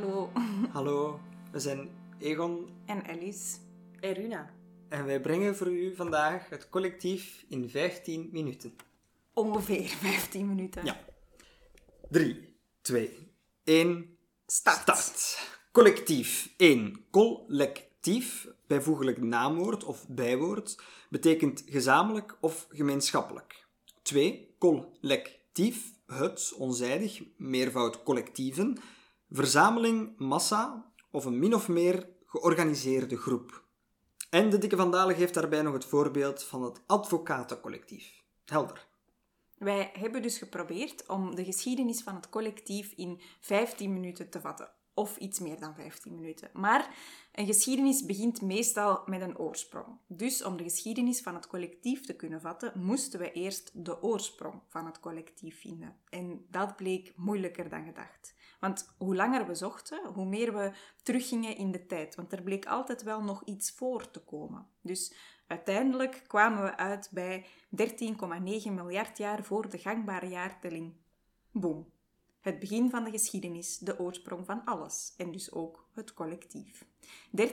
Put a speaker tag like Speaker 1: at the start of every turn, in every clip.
Speaker 1: Hallo.
Speaker 2: Hallo, we zijn Egon
Speaker 1: En Alice.
Speaker 3: Eruna.
Speaker 2: en wij brengen voor u vandaag het collectief in 15 minuten.
Speaker 1: Ongeveer 15 minuten.
Speaker 2: Ja. 3, 2, 1,
Speaker 1: Start.
Speaker 2: start. Collectief 1. Collectief, bijvoeglijk naamwoord of bijwoord, betekent gezamenlijk of gemeenschappelijk. 2. Collectief, het, onzijdig, meervoud collectieven, verzameling, massa of een min of meer georganiseerde groep. En de Dikke Van Dalen geeft daarbij nog het voorbeeld van het advocatencollectief. Helder.
Speaker 1: Wij hebben dus geprobeerd om de geschiedenis van het collectief in 15 minuten te vatten. Of iets meer dan 15 minuten. Maar een geschiedenis begint meestal met een oorsprong. Dus om de geschiedenis van het collectief te kunnen vatten, moesten we eerst de oorsprong van het collectief vinden. En dat bleek moeilijker dan gedacht. Want hoe langer we zochten, hoe meer we teruggingen in de tijd. Want er bleek altijd wel nog iets voor te komen. Dus uiteindelijk kwamen we uit bij 13,9 miljard jaar voor de gangbare jaartelling. Boom. Het begin van de geschiedenis, de oorsprong van alles en dus ook het collectief. 13,9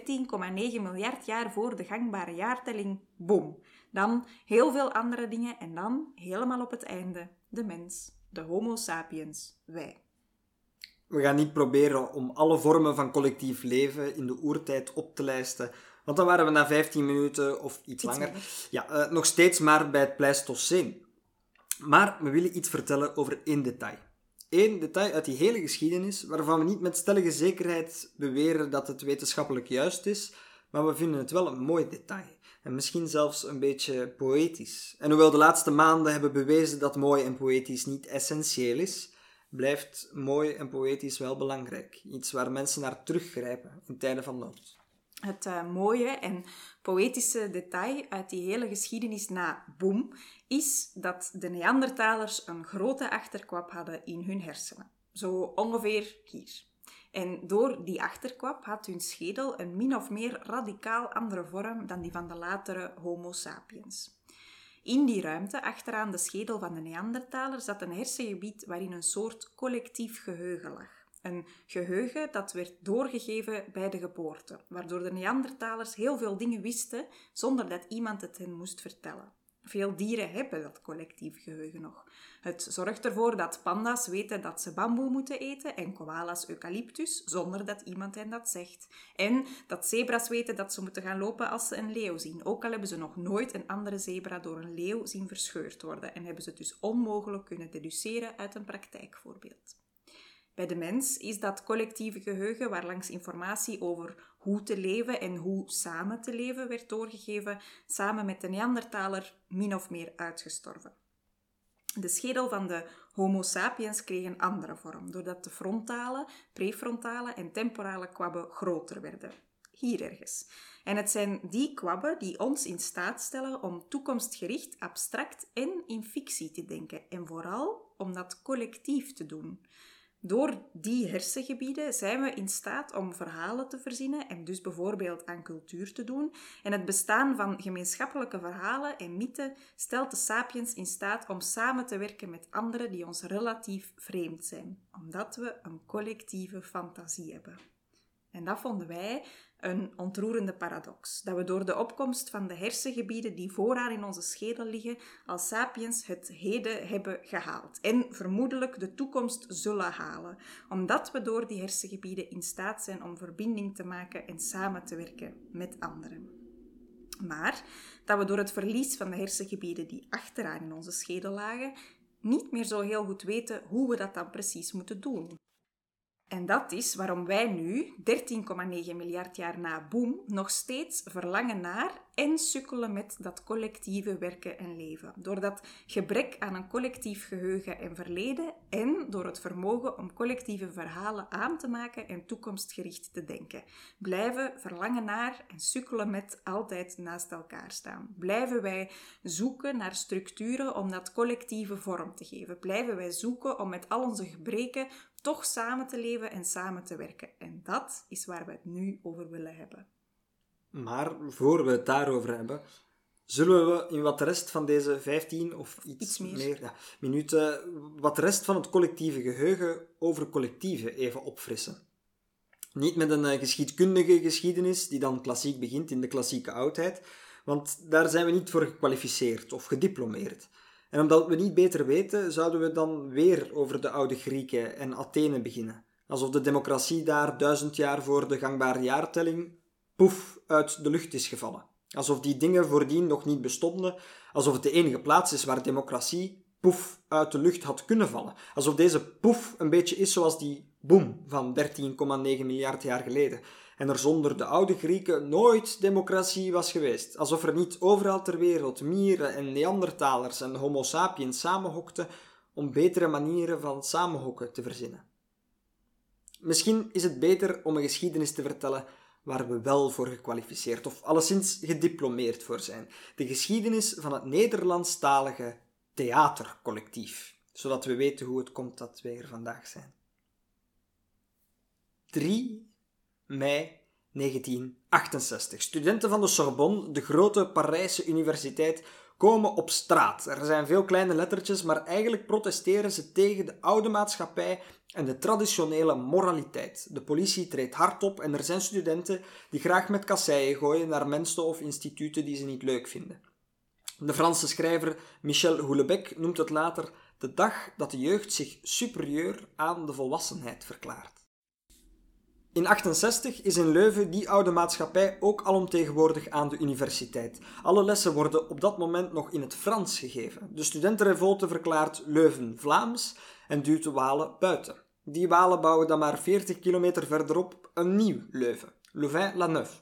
Speaker 1: miljard jaar voor de gangbare jaartelling, boom. Dan heel veel andere dingen en dan, helemaal op het einde, de mens, de Homo sapiens, wij.
Speaker 2: We gaan niet proberen om alle vormen van collectief leven in de oertijd op te lijsten, want dan waren we na 15 minuten of iets, langer ja, eh, nog steeds maar bij het Pleistoceen. Maar we willen iets vertellen over één detail. Eén detail uit die hele geschiedenis, waarvan we niet met stellige zekerheid beweren dat het wetenschappelijk juist is, maar we vinden het wel een mooi detail. En misschien zelfs een beetje poëtisch. En hoewel de laatste maanden hebben bewezen dat mooi en poëtisch niet essentieel is, blijft mooi en poëtisch wel belangrijk. Iets waar mensen naar teruggrijpen in tijden van nood.
Speaker 1: Het eh, mooie en poëtische detail uit die hele geschiedenis na Boom is dat de Neandertalers een grote achterkwap hadden in hun hersenen. Zo ongeveer hier. En door die achterkwap had hun schedel een min of meer radicaal andere vorm dan die van de latere Homo sapiens. In die ruimte, achteraan de schedel van de Neandertaler, zat een hersengebied waarin een soort collectief geheugen lag. Een geheugen dat werd doorgegeven bij de geboorte, waardoor de Neandertalers heel veel dingen wisten zonder dat iemand het hen moest vertellen. Veel dieren hebben dat collectief geheugen nog. Het zorgt ervoor dat panda's weten dat ze bamboe moeten eten en koala's eucalyptus zonder dat iemand hen dat zegt. En dat zebra's weten dat ze moeten gaan lopen als ze een leeuw zien, ook al hebben ze nog nooit een andere zebra door een leeuw zien verscheurd worden en hebben ze het dus onmogelijk kunnen deduceren uit een praktijkvoorbeeld. Bij de mens is dat collectieve geheugen, waarlangs informatie over hoe te leven en hoe samen te leven werd doorgegeven, samen met de Neandertaler min of meer uitgestorven. De schedel van de Homo sapiens kreeg een andere vorm, doordat de frontale, prefrontale en temporale kwabben groter werden. Hier ergens. En het zijn die kwabben die ons in staat stellen om toekomstgericht, abstract en in fictie te denken. En vooral om dat collectief te doen. Door die hersengebieden zijn we in staat om verhalen te verzinnen en dus bijvoorbeeld aan cultuur te doen. En het bestaan van gemeenschappelijke verhalen en mythen stelt de sapiens in staat om samen te werken met anderen die ons relatief vreemd zijn, omdat we een collectieve fantasie hebben. En dat vonden wij een ontroerende paradox. Dat we door de opkomst van de hersengebieden die vooraan in onze schedel liggen, als sapiens het heden hebben gehaald. En vermoedelijk de toekomst zullen halen. Omdat we door die hersengebieden in staat zijn om verbinding te maken en samen te werken met anderen. Maar dat we door het verlies van de hersengebieden die achteraan in onze schedel lagen, niet meer zo heel goed weten hoe we dat dan precies moeten doen. En dat is waarom wij nu, 13,9 miljard jaar na boom, nog steeds verlangen naar en sukkelen met dat collectieve werken en leven. Door dat gebrek aan een collectief geheugen en verleden en door het vermogen om collectieve verhalen aan te maken en toekomstgericht te denken. Blijven verlangen naar en sukkelen met altijd naast elkaar staan. Blijven wij zoeken naar structuren om dat collectieve vorm te geven. Blijven wij zoeken om met al onze gebreken toch samen te leven en samen te werken. En dat is waar we het nu over willen hebben.
Speaker 2: Maar voor we het daarover hebben, zullen we in wat de rest van deze 15 of iets,
Speaker 1: Iets meer.
Speaker 2: ja, minuten, wat de rest van het collectieve geheugen over collectieven even opfrissen. Niet met een eh, geschiedkundige geschiedenis die dan klassiek begint in de klassieke oudheid, want daar zijn we niet voor gekwalificeerd of gediplomeerd. En omdat we niet beter weten, zouden we dan weer over de oude Grieken en Athene beginnen. Alsof de democratie daar duizend jaar voor de gangbare jaartelling poef uit de lucht is gevallen. Alsof die dingen voordien nog niet bestonden, alsof het de enige plaats is waar democratie poef uit de lucht had kunnen vallen. Alsof deze poef een beetje is zoals die boom van 13,9 miljard jaar geleden. En er zonder de oude Grieken nooit democratie was geweest. Alsof er niet overal ter wereld mieren en Neandertalers en Homo sapiens samenhokten om betere manieren van samenhokken te verzinnen. Misschien is het beter om een geschiedenis te vertellen waar we wel voor gekwalificeerd of alleszins gediplomeerd voor zijn. De geschiedenis van het Nederlandstalige theatercollectief, zodat we weten hoe het komt dat wij er vandaag zijn. 3 mei 1968. Studenten van de Sorbonne, de grote Parijse universiteit, komen op straat. Er zijn veel kleine lettertjes, maar eigenlijk protesteren ze tegen de oude maatschappij en de traditionele moraliteit. De politie treedt hard op en er zijn studenten die graag met kasseien gooien naar mensen of instituten die ze niet leuk vinden. De Franse schrijver Michel Houellebecq noemt het later de dag dat de jeugd zich superieur aan de volwassenheid verklaart. In 68 is in Leuven die oude maatschappij ook alomtegenwoordig aan de universiteit. Alle lessen worden op dat moment nog in het Frans gegeven. De studentenrevolte verklaart Leuven Vlaams en duwt de Walen buiten. Die Walen bouwen dan maar 40 kilometer verderop een nieuw Leuven, Louvain-la-Neuve.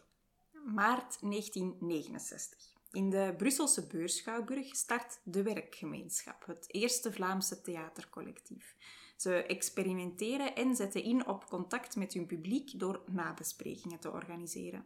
Speaker 1: Maart 1969. In de Brusselse Beurschouwburg start de Werkgemeenschap, het eerste Vlaamse theatercollectief. Ze experimenteren en zetten in op contact met hun publiek door nabesprekingen te organiseren.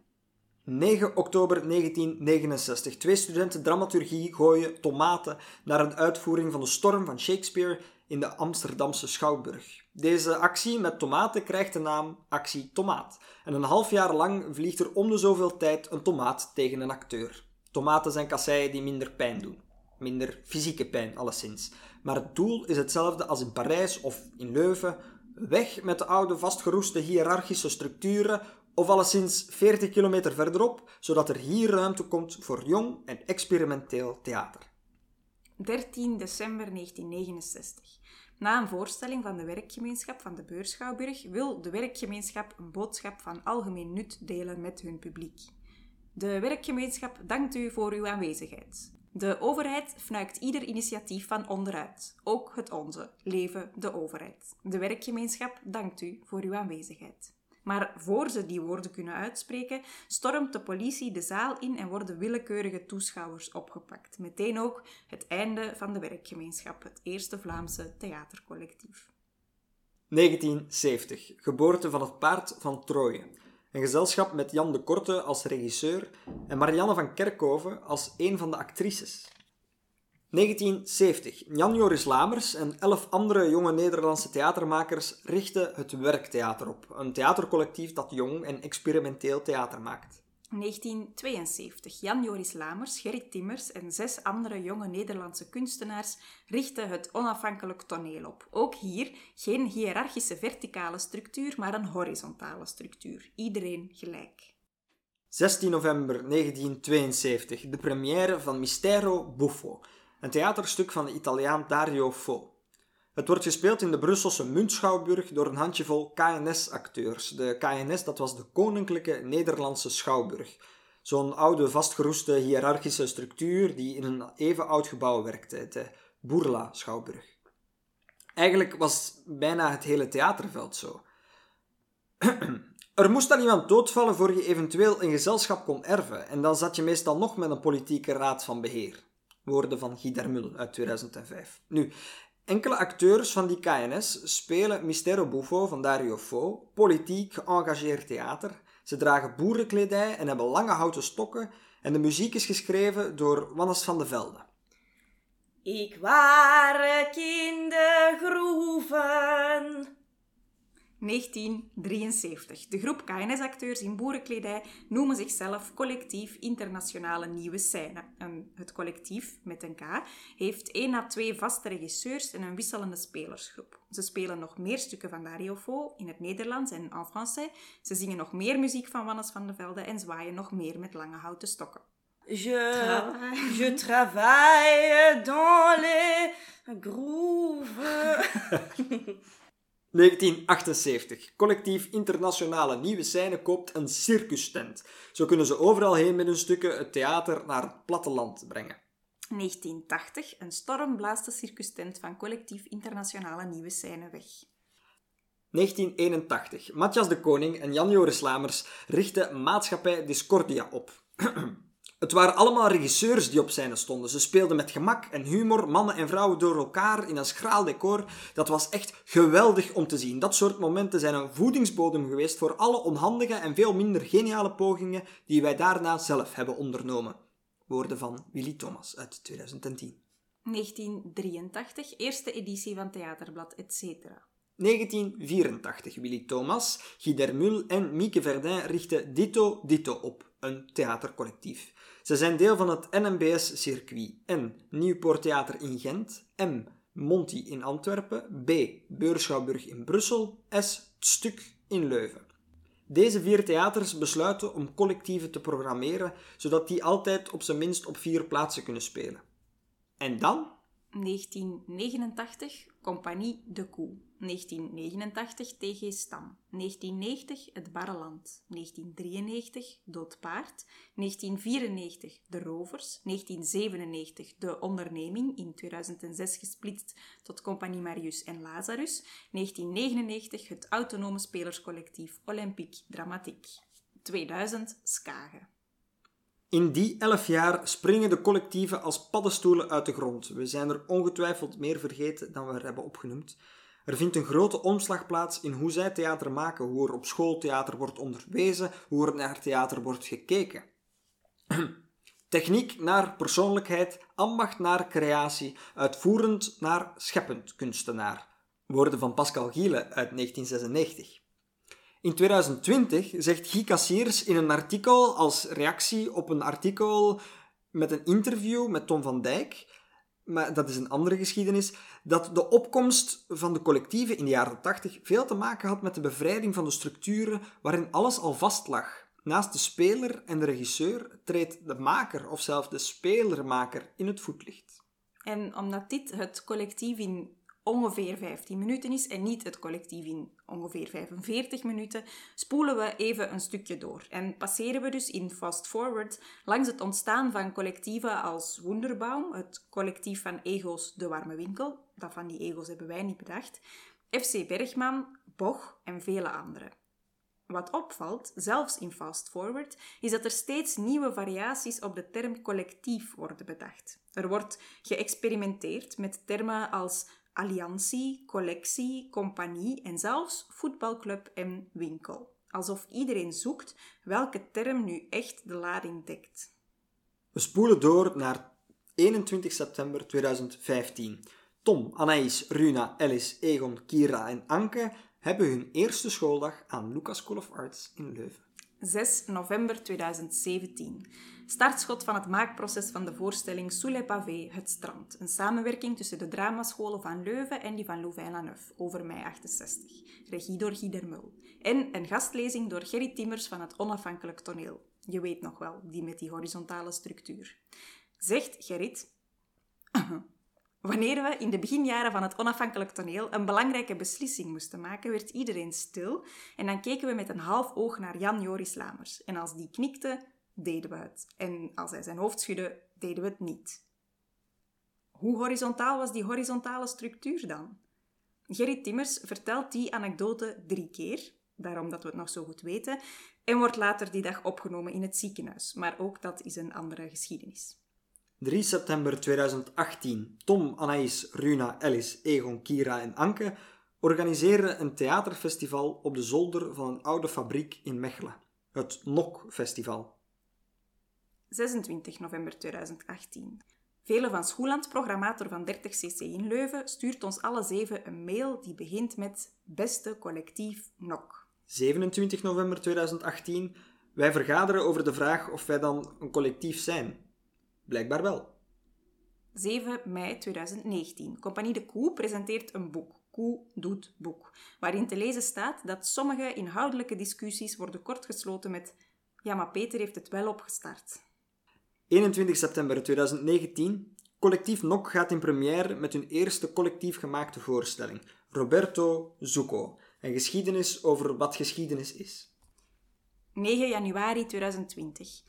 Speaker 2: 9 oktober 1969. Twee studenten dramaturgie gooien tomaten naar een uitvoering van de Storm van Shakespeare in de Amsterdamse Schouwburg. Deze actie met tomaten krijgt de naam Actie Tomaat. En een half jaar lang vliegt er om de zoveel tijd een tomaat tegen een acteur. Tomaten zijn kasseien die minder pijn doen. Minder fysieke pijn, alleszins. Maar het doel is hetzelfde als in Parijs of in Leuven. Weg met de oude vastgeroeste hiërarchische structuren of alleszins 40 kilometer verderop, zodat er hier ruimte komt voor jong en experimenteel theater.
Speaker 1: 13 december 1969. Na een voorstelling van de werkgemeenschap van de Beurschouwburg wil de werkgemeenschap een boodschap van algemeen nut delen met hun publiek. De werkgemeenschap dankt u voor uw aanwezigheid. De overheid fnuikt ieder initiatief van onderuit, ook het onze, leven de overheid. De werkgemeenschap dankt u voor uw aanwezigheid. Maar voor ze die woorden kunnen uitspreken, stormt de politie de zaal in en worden willekeurige toeschouwers opgepakt. Meteen ook het einde van de werkgemeenschap, het eerste Vlaamse theatercollectief.
Speaker 2: 1970, geboorte van het paard van Troje. Een gezelschap met Jan de Korte als regisseur en Marianne van Kerkhoven als een van de actrices. 1970. Jan Joris Lamers en elf andere jonge Nederlandse theatermakers richten het Werktheater op, een theatercollectief dat jong en experimenteel theater maakt.
Speaker 1: 1972. Jan Joris Lamers, Gerrit Timmers en zes andere jonge Nederlandse kunstenaars richten het onafhankelijk toneel op. Ook hier geen hiërarchische verticale structuur, maar een horizontale structuur. Iedereen gelijk.
Speaker 2: 16 november 1972. De première van Mistero Buffo, een theaterstuk van de Italiaan Dario Fo. Het wordt gespeeld in de Brusselse Muntschouwburg door een handjevol KNS-acteurs. De KNS, dat was de Koninklijke Nederlandse Schouwburg. Zo'n oude, vastgeroeste hiërarchische structuur die in een even oud gebouw werkte, de Boerla-schouwburg. Eigenlijk was bijna het hele theaterveld zo. er moest dan iemand doodvallen voor je eventueel een gezelschap kon erven, en dan zat je meestal nog met een politieke raad van beheer. Woorden van Guy Dermul uit 2005. Nu, Enkele acteurs van die KNS spelen Mistero Buffo van Dario Fo, politiek geëngageerd theater. Ze dragen boerenkledij en hebben lange houten stokken en de muziek is geschreven door Wannes van de Velde.
Speaker 3: Ik waren in de groeven.
Speaker 1: 1973. De groep KNS-acteurs in boerenkledij noemen zichzelf Collectief Internationale Nieuwe Scène. En het collectief, met een K, heeft één à twee vaste regisseurs en een wisselende spelersgroep. Ze spelen nog meer stukken van Dario Fo in het Nederlands en en français. Ze zingen nog meer muziek van Wannes van de Velde en zwaaien nog meer met lange houten stokken.
Speaker 3: Je, je travaille dans les grooves.
Speaker 2: 1978. Collectief Internationale Nieuwe Scène koopt een circustent. Zo kunnen ze overal heen met hun stukken het theater naar het platteland brengen.
Speaker 1: 1980. Een storm blaast de circustent van Collectief Internationale Nieuwe Scène weg.
Speaker 2: 1981. Matthias de Koning en Jan-Joris Lamers richten Maatschappij Discordia op. Het waren allemaal regisseurs die op scène stonden. Ze speelden met gemak en humor, mannen en vrouwen door elkaar in een schraal decor. Dat was echt geweldig om te zien. Dat soort momenten zijn een voedingsbodem geweest voor alle onhandige en veel minder geniale pogingen die wij daarna zelf hebben ondernomen. Woorden van Willy Thomas uit 2010.
Speaker 1: 1983. Eerste editie van Theaterblad, etc.
Speaker 2: 1984. Willy Thomas, Guy Dermul en Mieke Verdin richten Ditto Ditto op, een theatercollectief. Ze zijn deel van het NMBS-circuit N. Nieuwpoort Theater in Gent, M. Monty in Antwerpen, B. Beurschouwburg in Brussel, S. Stuk in Leuven. Deze vier theaters besluiten om collectieven te programmeren, zodat die altijd op zijn minst op vier plaatsen kunnen spelen. En dan?
Speaker 1: 1989 Compagnie de Koe. 1989 TG Stam. 1990 Het Barreland. 1993 Dood Paard. 1994 De Rovers. 1997 De Onderneming, in 2006 gesplitst tot Compagnie Marius en Lazarus. 1999 het autonome spelerscollectief Olympique Dramatiek. 2000 Skagen.
Speaker 2: In die elf jaar springen de collectieven als paddenstoelen uit de grond. We zijn er ongetwijfeld meer vergeten dan we er hebben opgenoemd. Er vindt een grote omslag plaats in hoe zij theater maken, hoe er op school theater wordt onderwezen, hoe er naar theater wordt gekeken. Techniek naar persoonlijkheid, ambacht naar creatie, uitvoerend naar scheppend kunstenaar. Woorden van Pascal Giele uit 1996. In 2020 zegt Guy Cassiers in een artikel als reactie op een artikel met een interview met Tom van Dijk, maar dat is een andere geschiedenis, dat de opkomst van de collectieven in de jaren 80 veel te maken had met de bevrijding van de structuren waarin alles al vast lag. Naast de speler en de regisseur treedt de maker of zelfs de spelermaker in het voetlicht.
Speaker 1: En omdat dit het collectief in ongeveer 15 minuten is en niet het collectief in ongeveer 45 minuten, spoelen we even een stukje door en passeren we dus in fast forward langs het ontstaan van collectieven als Wunderbaum, het collectief van ego's De Warme Winkel, dat van die ego's hebben wij niet bedacht, FC Bergman, Boch en vele anderen. Wat opvalt, zelfs in fast forward, is dat er steeds nieuwe variaties op de term collectief worden bedacht. Er wordt geëxperimenteerd met termen als alliantie, collectie, compagnie en zelfs voetbalclub en winkel. Alsof iedereen zoekt welke term nu echt de lading dekt.
Speaker 2: We spoelen door naar 21 september 2015. Tom, Anaïs, Runa, Alice, Egon, Kira en Anke hebben hun eerste schooldag aan Lucas School of Arts in Leuven.
Speaker 1: 6 november 2017. Startschot van het maakproces van de voorstelling Sous les Het Strand. Een samenwerking tussen de dramascholen van Leuven en die van Louvain-la-Neuve, over mei 68. Regie door Guy Dermul. En een gastlezing door Gerry Timmers van het Onafhankelijk Toneel. Je weet nog wel, die met die horizontale structuur. Zegt Gerrit... Wanneer we in de beginjaren van het onafhankelijk toneel een belangrijke beslissing moesten maken, werd iedereen stil en dan keken we met een half oog naar Jan Joris Lamers. En als die knikte, deden we het. En als hij zijn hoofd schudde, deden we het niet. Hoe horizontaal was die horizontale structuur dan? Gerrit Timmers vertelt die anekdote drie keer, daarom dat we het nog zo goed weten, en wordt later die dag opgenomen in het ziekenhuis. Maar ook dat is een andere geschiedenis.
Speaker 2: 3 september 2018. Tom, Anaïs, Runa, Alice, Egon, Kira en Anke organiseren een theaterfestival op de zolder van een oude fabriek in Mechelen. Het NOK Festival.
Speaker 1: 26 november 2018. Vele van Schoeland, programmator van 30cc in Leuven, stuurt ons alle zeven een mail die begint met Beste collectief NOK.
Speaker 2: 27 november 2018. Wij vergaderen over de vraag of wij dan een collectief zijn. Blijkbaar wel.
Speaker 1: 7 mei 2019. Compagnie de Koe presenteert een boek. Koe doet boek. Waarin te lezen staat dat sommige inhoudelijke discussies worden kortgesloten met ja, maar Peter heeft het wel opgestart.
Speaker 2: 21 september 2019. Collectief NOK gaat in première met hun eerste collectief gemaakte voorstelling. Roberto Zucco. Een geschiedenis over wat geschiedenis is.
Speaker 1: 9 januari 2020.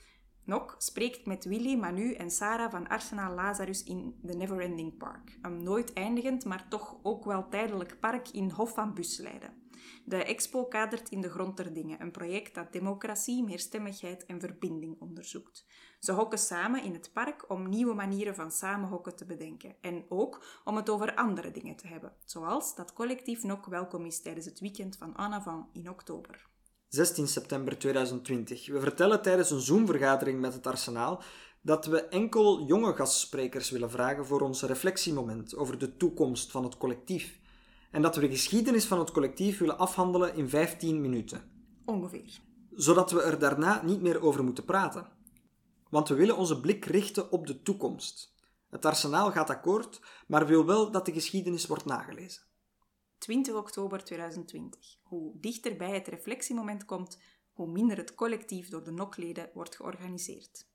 Speaker 1: Nok spreekt met Willy, Manu en Sarah van Arsenal Lazarus in The Neverending Park. Een nooit eindigend, maar toch ook wel tijdelijk park in Hof van Busleiden. De expo kadert in de grond der dingen, een project dat democratie, meerstemmigheid en verbinding onderzoekt. Ze hokken samen in het park om nieuwe manieren van samenhokken te bedenken en ook om het over andere dingen te hebben, zoals dat collectief Nok welkom is tijdens het weekend van Anavant in oktober.
Speaker 2: 16 september 2020. We vertellen tijdens een Zoom-vergadering met het Arsenaal dat we enkel jonge gastsprekers willen vragen voor ons reflectiemoment over de toekomst van het collectief. En dat we de geschiedenis van het collectief willen afhandelen in 15 minuten.
Speaker 1: Ongeveer.
Speaker 2: Zodat we er daarna niet meer over moeten praten. Want we willen onze blik richten op de toekomst. Het arsenaal gaat akkoord, maar wil wel dat de geschiedenis wordt nagelezen.
Speaker 1: 20 oktober 2020. Hoe dichter bij het reflectiemoment komt, hoe minder het collectief door de nokleden wordt georganiseerd.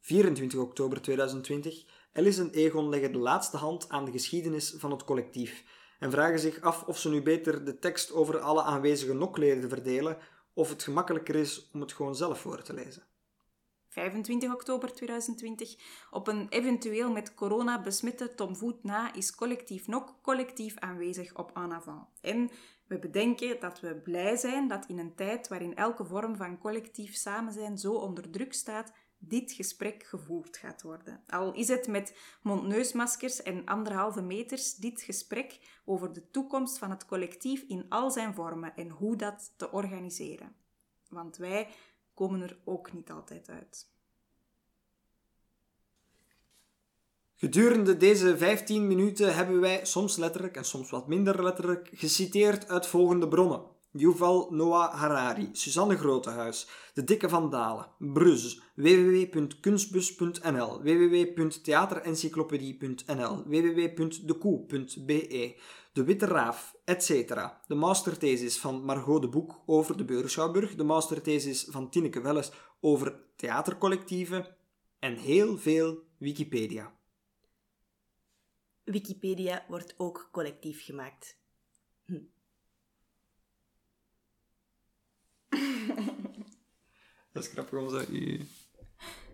Speaker 2: 24 oktober 2020. Alice en Egon leggen de laatste hand aan de geschiedenis van het collectief en vragen zich af of ze nu beter de tekst over alle aanwezige nokleden verdelen of het gemakkelijker is om het gewoon zelf voor te lezen.
Speaker 1: 25 oktober 2020. Op een eventueel met corona besmette Tom Voet na is collectief NOK collectief aanwezig op En Avant. En we bedenken dat we blij zijn dat in een tijd waarin elke vorm van collectief samen zijn zo onder druk staat, dit gesprek gevoerd gaat worden. Al is het met mondneusmaskers en anderhalve meters dit gesprek over de toekomst van het collectief in al zijn vormen en hoe dat te organiseren. Want wij komen er ook niet altijd uit.
Speaker 2: Gedurende deze 15 minuten hebben wij soms letterlijk en soms wat minder letterlijk geciteerd uit volgende bronnen. Yuval Noah Harari, Suzanne Grotehuis, De Dikke van Dalen, Bruz, www.kunstbus.nl, www.theaterencyclopedie.nl, www.dekoe.be, De Witte Raaf, etc. De masterthesis van Margot de Boek over de Beurschouwburg, de masterthesis van Tineke Welles over theatercollectieven en heel veel Wikipedia.
Speaker 3: Wikipedia wordt ook collectief gemaakt.
Speaker 2: Dat is grappig om zo...